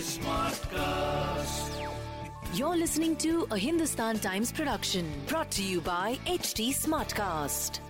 Smartcast. You're listening to a Hindustan Times production brought to you by HT Smartcast.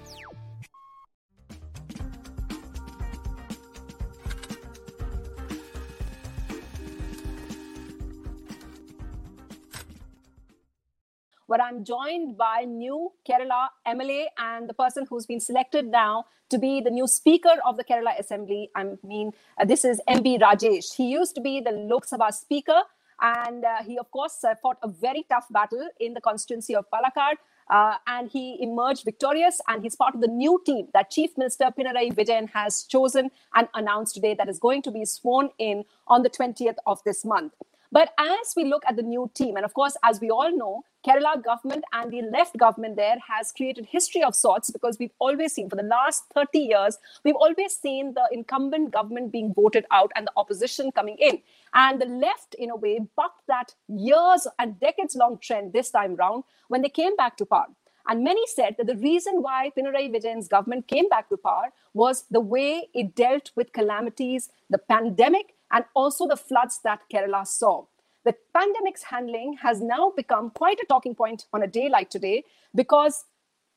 But I'm joined by new Kerala MLA and the person who's been selected now to be the new Speaker of the Kerala Assembly. I mean, uh, this is MB Rajesh. He used to be the Lok Sabha Speaker, and uh, he, of course, uh, fought a very tough battle in the constituency of Palakkad. Uh, and he emerged victorious, and he's part of the new team that Chief Minister Pinarayi Vijayan has chosen and announced today that is going to be sworn in on the 20th of this month. But as we look at the new team, and of course, as we all know, Kerala government and the left government there has created history of sorts because we've always seen for the last 30 years, we've always seen the incumbent government being voted out and the opposition coming in. And the left, in a way, bucked that years and decades long trend this time round when they came back to power. And many said that the reason why Pinarayi Vijayan's government came back to power was the way it dealt with calamities, the pandemic, and also the floods that Kerala saw. The pandemic's handling has now become quite a talking point on a day like today because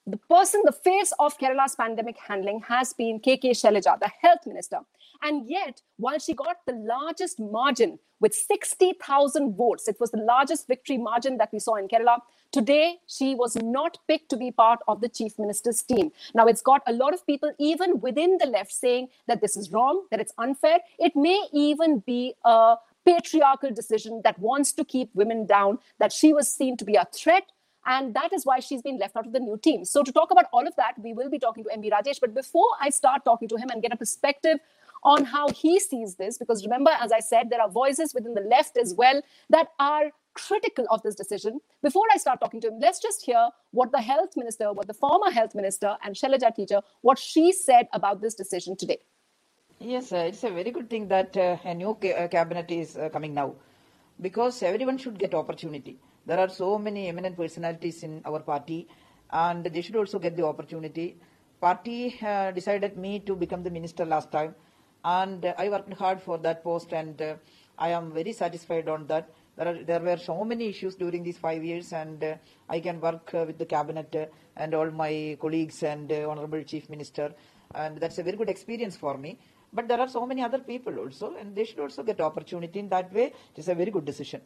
the person, the face of Kerala's pandemic handling has been KK Shailaja, the health minister. And yet, while she got the largest margin with 60,000 votes, it was the largest victory margin that we saw in Kerala. Today, she was not picked to be part of the chief minister's team. Now, it's got a lot of people, even within the left, saying that this is wrong, that it's unfair. It may even be a patriarchal decision that wants to keep women down, that she was seen to be a threat and that is why she's been left out of the new team. So, to talk about all of that, we will be talking to MB Rajesh. But before I start talking to him and get a perspective on how he sees this, because remember, as I said, there are voices within the left as well that are critical of this decision. Before I start talking to him, let's just hear what the health minister, what the former health minister and Shailaja teacher, what she said about this decision today. Yes, uh, it's a very good thing that uh, a new ca- uh, cabinet is uh, coming now because everyone should get opportunity. There are so many eminent personalities in our party and they should also get the opportunity. Party uh, decided me to become the minister last time and I worked hard for that post and uh, I am very satisfied on that. There, are, there were so many issues during these five years and uh, I can work uh, with the cabinet uh, and all my colleagues and honorable chief minister and that's a very good experience for me. But there are so many other people also, and they should also get opportunity in that way. It is a very good decision.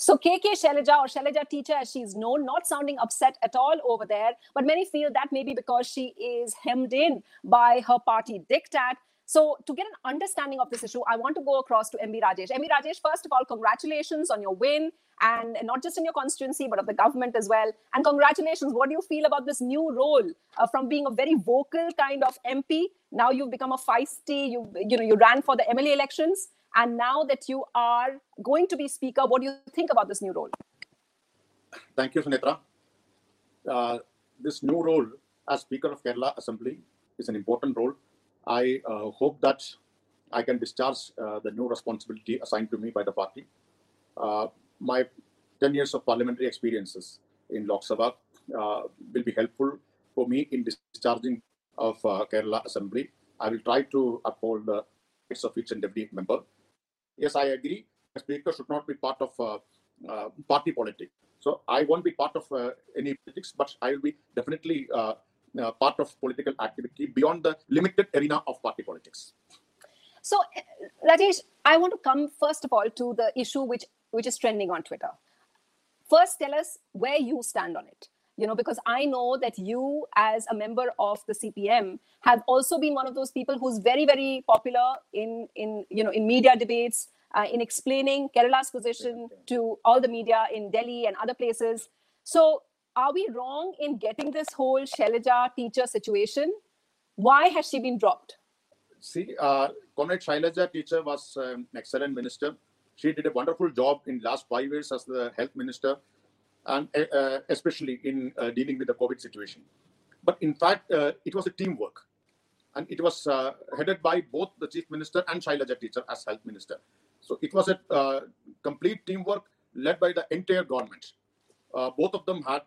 So KK Shailaja or Shailaja teacher as she's known, not sounding upset at all over there, but many feel that maybe because she is hemmed in by her party diktat. So to get an understanding of this issue, I want to go across to MB Rajesh. MB Rajesh, first of all, congratulations on your win and not just in your constituency, but of the government as well. And congratulations. What do you feel about this new role uh, from being a very vocal kind of MP? Now you've become a feisty, you, you know, you ran for the MLA elections. And now that you are going to be speaker, what do you think about this new role? Thank you, Sunetra. Uh, this new role as Speaker of Kerala Assembly is an important role. I uh, hope that I can discharge uh, the new responsibility assigned to me by the party. Uh, my 10 years of parliamentary experiences in Lok Sabha uh, will be helpful for me in discharging of uh, Kerala Assembly. I will try to uphold the rights of each and every member. Yes, I agree. A speaker should not be part of uh, uh, party politics. So I won't be part of uh, any politics, but I will be definitely part of political activity beyond the limited arena of party politics. So, Rajesh, I want to come first of all to the issue which which is trending on Twitter. First, tell us where you stand on it. You know, because I know that you, as a member of the CPM, have also been one of those people who's very, very popular in in you know in media debates, uh, in explaining Kerala's position to all the media in Delhi and other places. So, are we wrong in getting this whole Shailaja teacher situation? Why has she been dropped? See, uh, Comrade Shailaja teacher was um, an excellent minister. She did a wonderful job in last five years as the health minister, and uh, uh, especially in uh, dealing with the COVID situation. But in fact, it was a teamwork, and it was headed by both the chief minister and Shailaja teacher as health minister. So it was a complete teamwork led by the entire government. Both of them had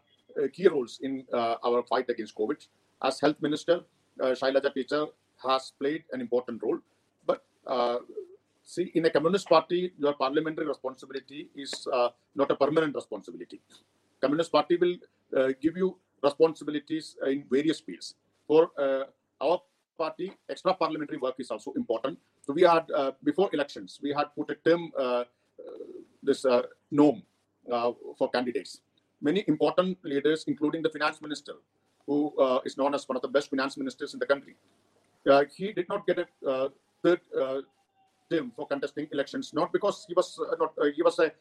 key roles in our fight against COVID. As health minister, uh, Shailaja teacher has played an important role. But See, in a communist party, your parliamentary responsibility is uh, not a permanent responsibility. Communist party will uh, give you responsibilities in various fields. For uh, our party, extra parliamentary work is also important. So we had uh, before elections, we had put a term uh, this norm for candidates. Many important leaders, including the finance minister, who is known as one of the best finance ministers in the country, he did not get a third him for contesting elections, not because he was uh, not uh, he was a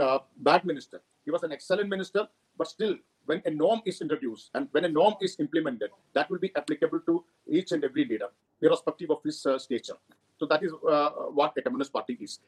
uh, bad minister. He was an excellent minister, but still, when a norm is introduced and when a norm is implemented, that will be applicable to each and every leader, irrespective of his uh, stature. So that is uh, what a communist party is.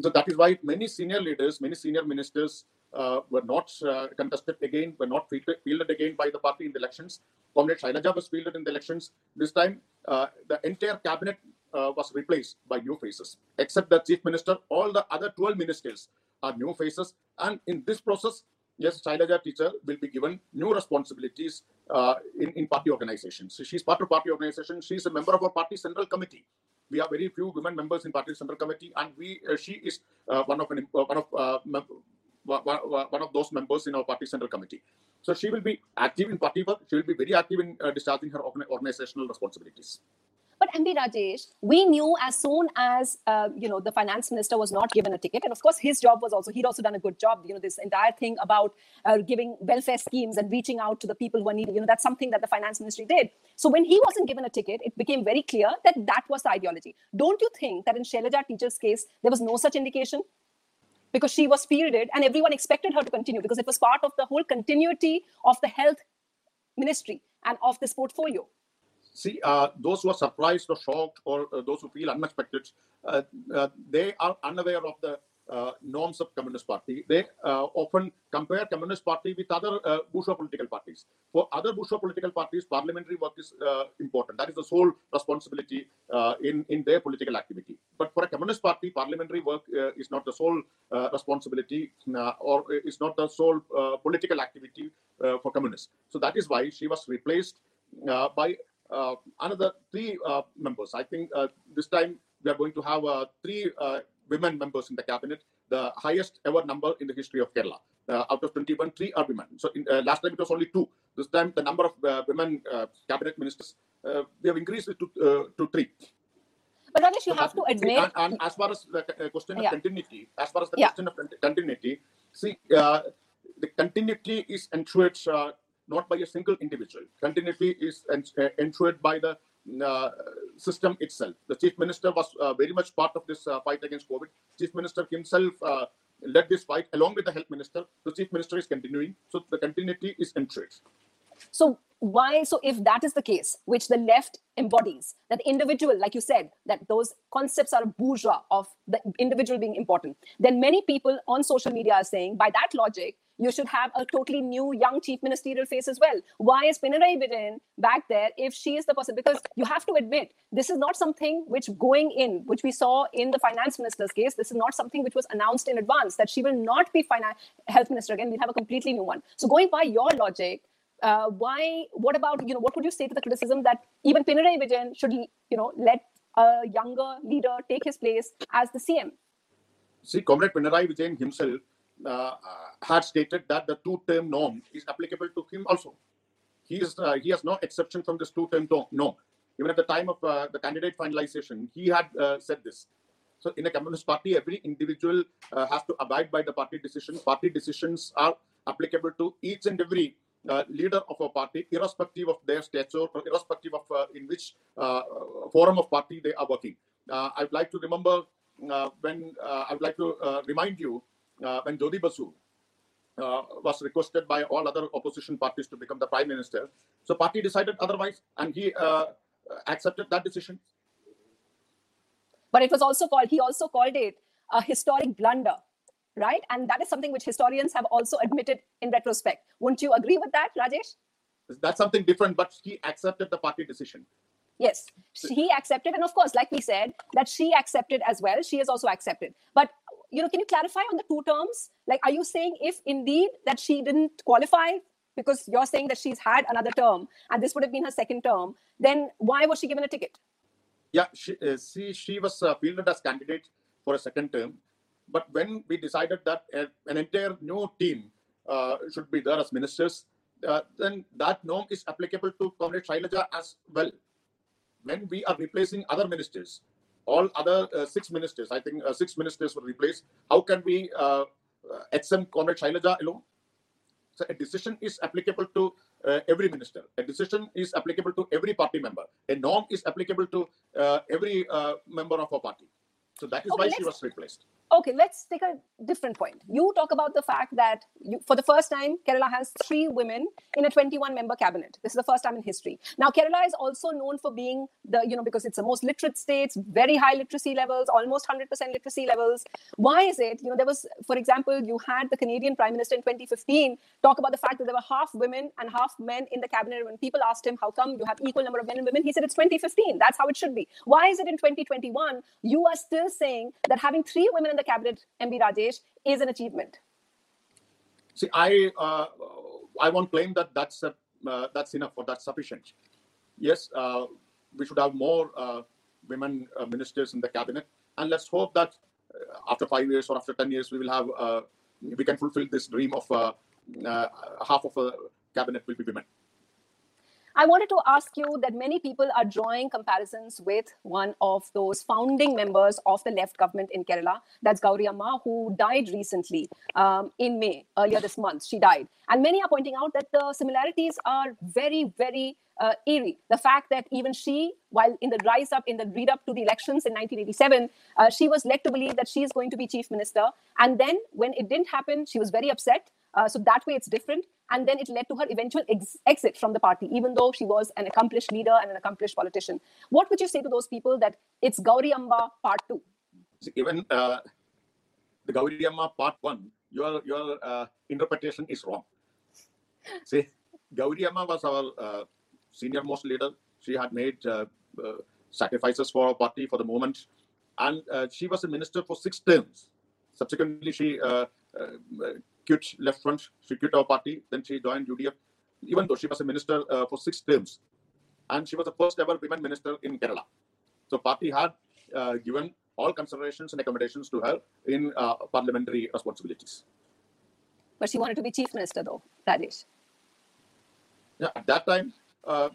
So that is why many senior leaders, many senior ministers uh, were not contested again, were not fielded again by the party in the elections. Comrade Shailaja was fielded in the elections. This time, the entire cabinet uh, was replaced by new faces. Except the chief minister, all the other 12 ministers are new faces. And in this process, yes, Shailaja teacher will be given new responsibilities uh, in, in party organizations. So she's part of party organization. She's a member of our party central committee. We have very few women members in party central committee, and we uh, she is uh, one of an, uh, one of uh, one of those members in our party central committee. So she will be active in party work. She will be very active in discharging her organizational responsibilities. MB Rajesh, we knew as soon as uh, you know the finance minister was not given a ticket, and of course his job was also he'd also done a good job. You know this entire thing about uh, giving welfare schemes and reaching out to the people who are needy. You know that's something that the finance ministry did. So when he wasn't given a ticket, it became very clear that that was the ideology. Don't you think that in Shailaja teacher's case there was no such indication? Because she was fielded and everyone expected her to continue because it was part of the whole continuity of the health ministry and of this portfolio see, uh, those who are surprised or shocked or uh, those who feel unexpected, uh, uh they are unaware of the uh, norms of Communist Party. They uh, often compare Communist Party with other bourgeois political parties. For other bourgeois political parties, parliamentary work is important. That is the sole responsibility in, in their political activity. But for a Communist Party, parliamentary work is not the sole responsibility or is not the sole political activity for communists. So that is why she was replaced by Uh, another three uh, members. I think uh, this time we are going to have uh, three uh, women members in the cabinet, the highest ever number in the history of Kerala. out of 21, three are women. So in, last time it was only two. This time the number of women cabinet ministers we have increased it to to three. But Rajesh, you so have to admit. And, and, as far as the question of yeah. continuity, as far as the yeah. question of continuity, see, uh, the continuity is ensured uh, not by a single individual. Continuity is uh, ensured by the uh, system itself. The chief minister was uh, very much part of this uh, fight against COVID. Chief minister himself uh, led this fight along with the health minister. The chief minister is continuing, so the continuity is ensured. So why? So if that is the case, which the left embodies, that individual, like you said, that those concepts are a bourgeois of the individual being important, then many people on social media are saying, by that logic, you should have a totally new young chief ministerial face as well. Why is Pinarayi Vijayan back there if she is the person? Because you have to admit, this is not something which going in, which we saw in the finance minister's case, this is not something which was announced in advance that she will not be finance health minister again. We'll have a completely new one. So going by your logic, uh, why? What about you know? What would you say to the criticism that even Pinarayi Vijayan should you know let a younger leader take his place as the CM? See, Comrade Pinarayi Vijayan himself uh, had stated that the two-term norm is applicable to him also. He is uh, he has no exception from this two-term norm. Even at the time of uh, the candidate finalization, he had uh, said this. So, in a communist party, every individual uh, has to abide by the party decision. Party decisions are applicable to each and every uh, leader of a party, irrespective of their stature or irrespective of in which forum of party they are working. Uh, I'd like to remember when uh, I'd like to remind you Uh, when Jyoti Basu uh, was requested by all other opposition parties to become the prime minister. So party decided otherwise, and he uh, accepted that decision. But it was also called. He also called it a historic blunder right? And that is something which historians have also admitted in retrospect. Wouldn't you agree with that, Rajesh? That's something different, but he accepted the party decision. Yes, he accepted, and of course, like we said, that she accepted as well. She has also accepted. But you know, can you clarify on the two terms? Like, are you saying if indeed that she didn't qualify because you're saying that she's had another term and this would have been her second term, then why was she given a ticket? Yeah, she, uh, see, she was uh, fielded as candidate for a second term. But when we decided that a, an entire new team uh, should be there as ministers, uh, then that norm is applicable to Comrade Shailaja as well. When we are replacing other ministers, all other uh, six ministers, I think uh, six ministers were replaced. How can we uh, uh, exempt Comrade Shailaja alone? So a decision is applicable to uh, every minister. A decision is applicable to every party member. A norm is applicable to uh, every uh, member of a party. So that is Okay, why she was replaced. Okay, let's take a different point. You talk about the fact that you, for the first time, Kerala has three women in a 21 member cabinet. This is the first time in history. Now, Kerala is also known for being the, you know, because it's the most literate states, very high literacy levels, almost 100% literacy levels. Why is it, you know, there was, for example, you had the Canadian Prime Minister in 2015 talk about the fact that there were half women and half men in the cabinet. When people asked him, how come you have equal number of men and women? He said, it's 2015. That's how it should be. Why is it in 2021 you are still saying that having three women in the cabinet, MB Rajesh, is an achievement? See, I uh, I won't claim that that's uh, uh, that's enough or that's sufficient. Yes, uh, we should have more uh, women uh, ministers in the cabinet, and let's hope that uh, after five years or after ten years, we will have we can fulfill this dream of half of a cabinet will be women. I wanted to ask you that many people are drawing comparisons with one of those founding members of the left government in Kerala. That's Gauri Amma, who died recently um, in May, earlier this month. She died. And many are pointing out that the similarities are very, very uh, eerie. The fact that even she, while in the rise up, in the lead up to the elections in 1987, uh, she was led to believe that she is going to be chief minister. And then when it didn't happen, she was very upset. Uh, so that way it's different. And then it led to her eventual ex- exit from the party, even though she was an accomplished leader and an accomplished politician. What would you say to those people that it's Gauri Amma part two? Even uh, the Gauri Amma part one, your your uh, interpretation is wrong. See, Gauri Amma was our uh, senior most leader. She had made uh, sacrifices for our party for the moment, and she was a minister for six terms. Subsequently, she uh, quit Left Front. She quit our party. Then she joined UDF, even though she was a minister uh, for six terms, and she was the first ever women minister in Kerala. So, party had uh, given all considerations and accommodations to her in uh, parliamentary responsibilities. But she wanted to be chief minister, though, Rajesh. Yeah, at that time, uh,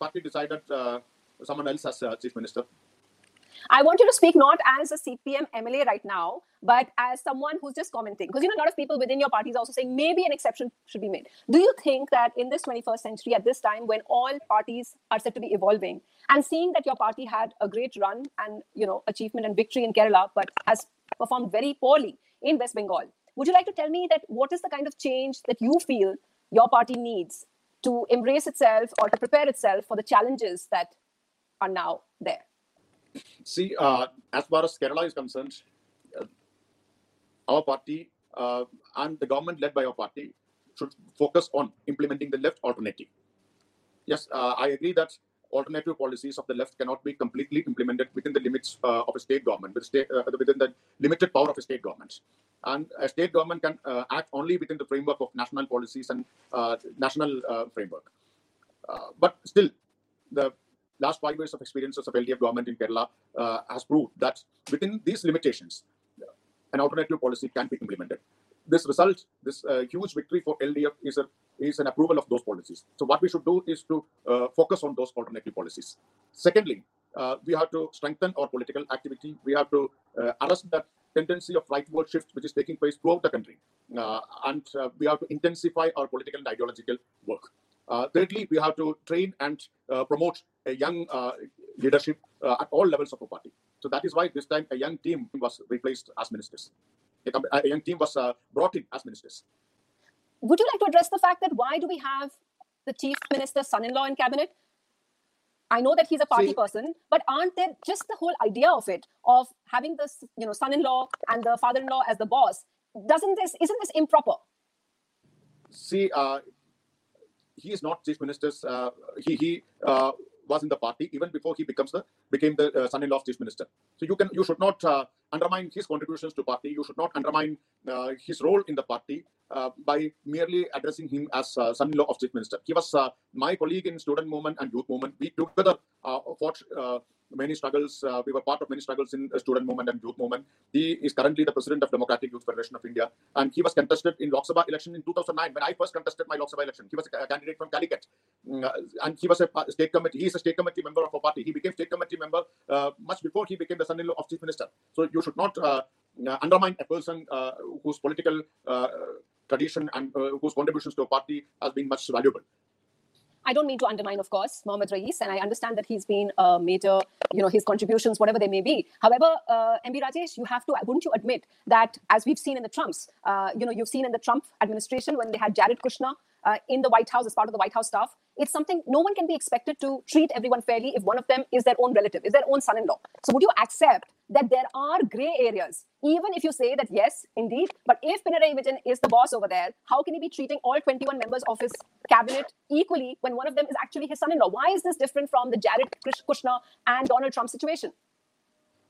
party decided uh, someone else as uh, chief minister. I want you to speak not as a CPM MLA right now, but as someone who's just commenting. Because you know, a lot of people within your party is also saying maybe an exception should be made. Do you think that in this 21st century, at this time when all parties are said to be evolving, and seeing that your party had a great run and you know achievement and victory in Kerala, but has performed very poorly in West Bengal, would you like to tell me that what is the kind of change that you feel your party needs to embrace itself or to prepare itself for the challenges that are now there? See, uh, as far as Kerala is concerned, uh, our party uh, and the government led by our party should focus on implementing the left alternative. Yes, uh, I agree that alternative policies of the left cannot be completely implemented within the limits uh, of a state government, with state, uh, within the limited power of a state government. And a state government can uh, act only within the framework of national policies and national framework. But still, the last five years of experiences of LDF government in Kerala uh, has proved that within these limitations, an alternative policy can be implemented. This result, this uh, huge victory for LDF is, a, is an approval of those policies. So what we should do is to uh, focus on those alternative policies. Secondly, uh, we have to strengthen our political activity. We have to uh, arrest that tendency of rightward shift which is taking place throughout the country. Uh, and we have to intensify our political and ideological work. Uh, thirdly, we have to train and uh, promote a young uh, leadership uh, at all levels of the party. So that is why this time a young team was replaced as ministers. A, a young team was uh, brought in as ministers. Would you like to address the fact that why do we have the chief minister's son-in-law in cabinet? I know that he's a party See- person, but aren't there just the whole idea of it of having this, you know, son-in-law and the father-in-law as the boss? Doesn't this isn't this improper? See, uh, he is not chief minister's. Uh, he he uh, was in the party even before he becomes the became the uh, son-in-law of chief minister. So you can you should not undermine his contributions to party. You should not undermine uh, his role in the party uh, by merely addressing him as uh, son-in-law of chief minister. He was uh, my colleague in student movement and youth movement. We together uh, fought uh, many struggles. We were part of many struggles in student movement and youth movement. He is currently the president of Democratic Youth Federation of India, and he was contested in Lok Sabha election in 2009 when I first contested my Lok Sabha election. He was a candidate from Calicut, mm, and he was a state committee. He is a state committee member of a party. He became state committee member much before he became the son-in-law of chief minister. So you should not uh, uh, undermine a person uh, whose political tradition and whose contributions to a party has been much valuable. I don't mean to undermine, of course, Mohammad Riaz, and I understand that he's been a major, you know, his contributions, whatever they may be. However, uh, MB Rajesh, you have to, wouldn't you admit that as we've seen in the Trumps, uh, you know, you've seen in the Trump administration when they had Jared Kushner uh, in the White House as part of the White House staff, it's something no one can be expected to treat everyone fairly if one of them is their own relative, is their own son in law. So, would you accept that there are gray areas, even if you say that yes, indeed, but if Pinarayi Vijayan is the boss over there, how can he be treating all 21 members of his cabinet equally when one of them is actually his son in law? Why is this different from the Jared Kushner and Donald Trump situation?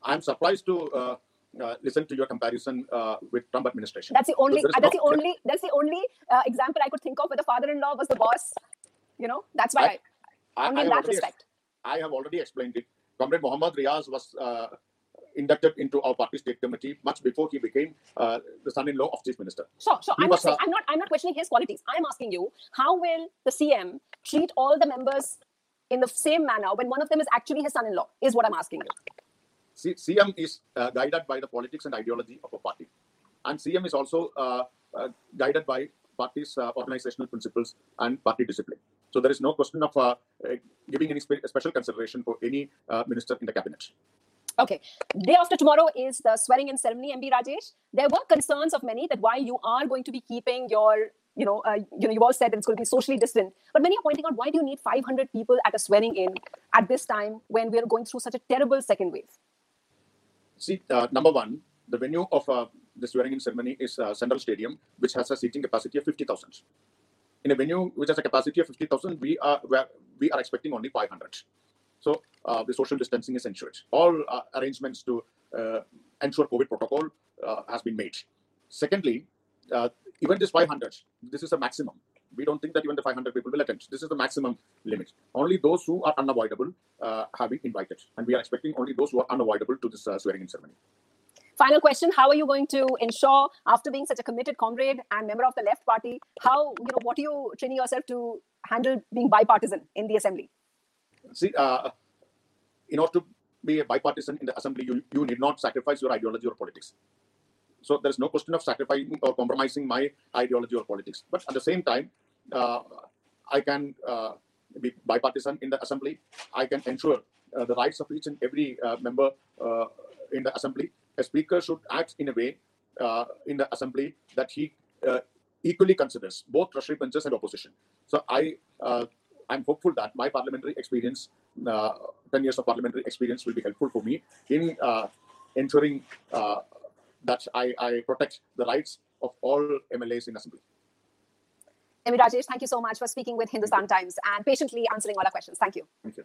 I'm surprised to. Uh uh, listen to your comparison uh, with Trump administration. That's the only. That's no, the only. That's the only uh, example I could think of where the father-in-law was the boss. You know, that's why I, I, only I in that respect. I have already explained it. Comrade Muhammad Riaz was uh, inducted into our party state committee much before he became uh, the son-in-law of chief minister. Sure, sure. I'm not, saying, I'm not. I'm not questioning his qualities. I'm asking you, how will the CM treat all the members in the same manner when one of them is actually his son-in-law? Is what I'm asking you. CM is uh, guided by the politics and ideology of a party, and CM is also uh, uh, guided by party's uh, organizational principles and party discipline. So there is no question of uh, uh, giving any spe- special consideration for any minister in the cabinet. Okay. Day after tomorrow is the swearing in ceremony, MB Rajesh. There were concerns of many that why you are going to be keeping your, you know, uh, you know, you all said that it's going to be socially distant. But many are pointing out why do you need 500 people at a swearing in at this time when we are going through such a terrible second wave? See, uh, number one, the venue of uh, the swearing-in ceremony is uh, Central Stadium, which has a seating capacity of 50,000. In a venue which has a capacity of 50,000, we are we are expecting only 500. So uh, the social distancing is ensured. All uh, arrangements to uh, ensure COVID protocol has been made. Secondly, even this 500, this is a maximum. We don't think that even the 500 people will attend. This is the maximum limit. Only those who are unavoidable have been invited, and we are expecting only those who are unavoidable to this swearing-in ceremony. Final question: How are you going to ensure, after being such a committed comrade and member of the Left Party, how you know what are you training yourself to handle being bipartisan in the assembly? See, uh, in order to be a bipartisan in the assembly, you, you need not sacrifice your ideology or politics. So there is no question of sacrificing or compromising my ideology or politics. But at the same time, uh, I can uh, be bipartisan in the assembly. I can ensure uh, the rights of each and every uh, member uh, in the assembly a speaker should act in a way uh, in the assembly that he equally considers both treasury benches and opposition. So I I'm hopeful that my parliamentary experience, uh, 10 years of parliamentary experience, will be helpful for me in uh, ensuring uh, that I, I protect the rights of all MLAs in assembly. MB Rajesh, thank you so much for speaking with Hindustan Times and patiently answering all our questions. Thank you. Thank you.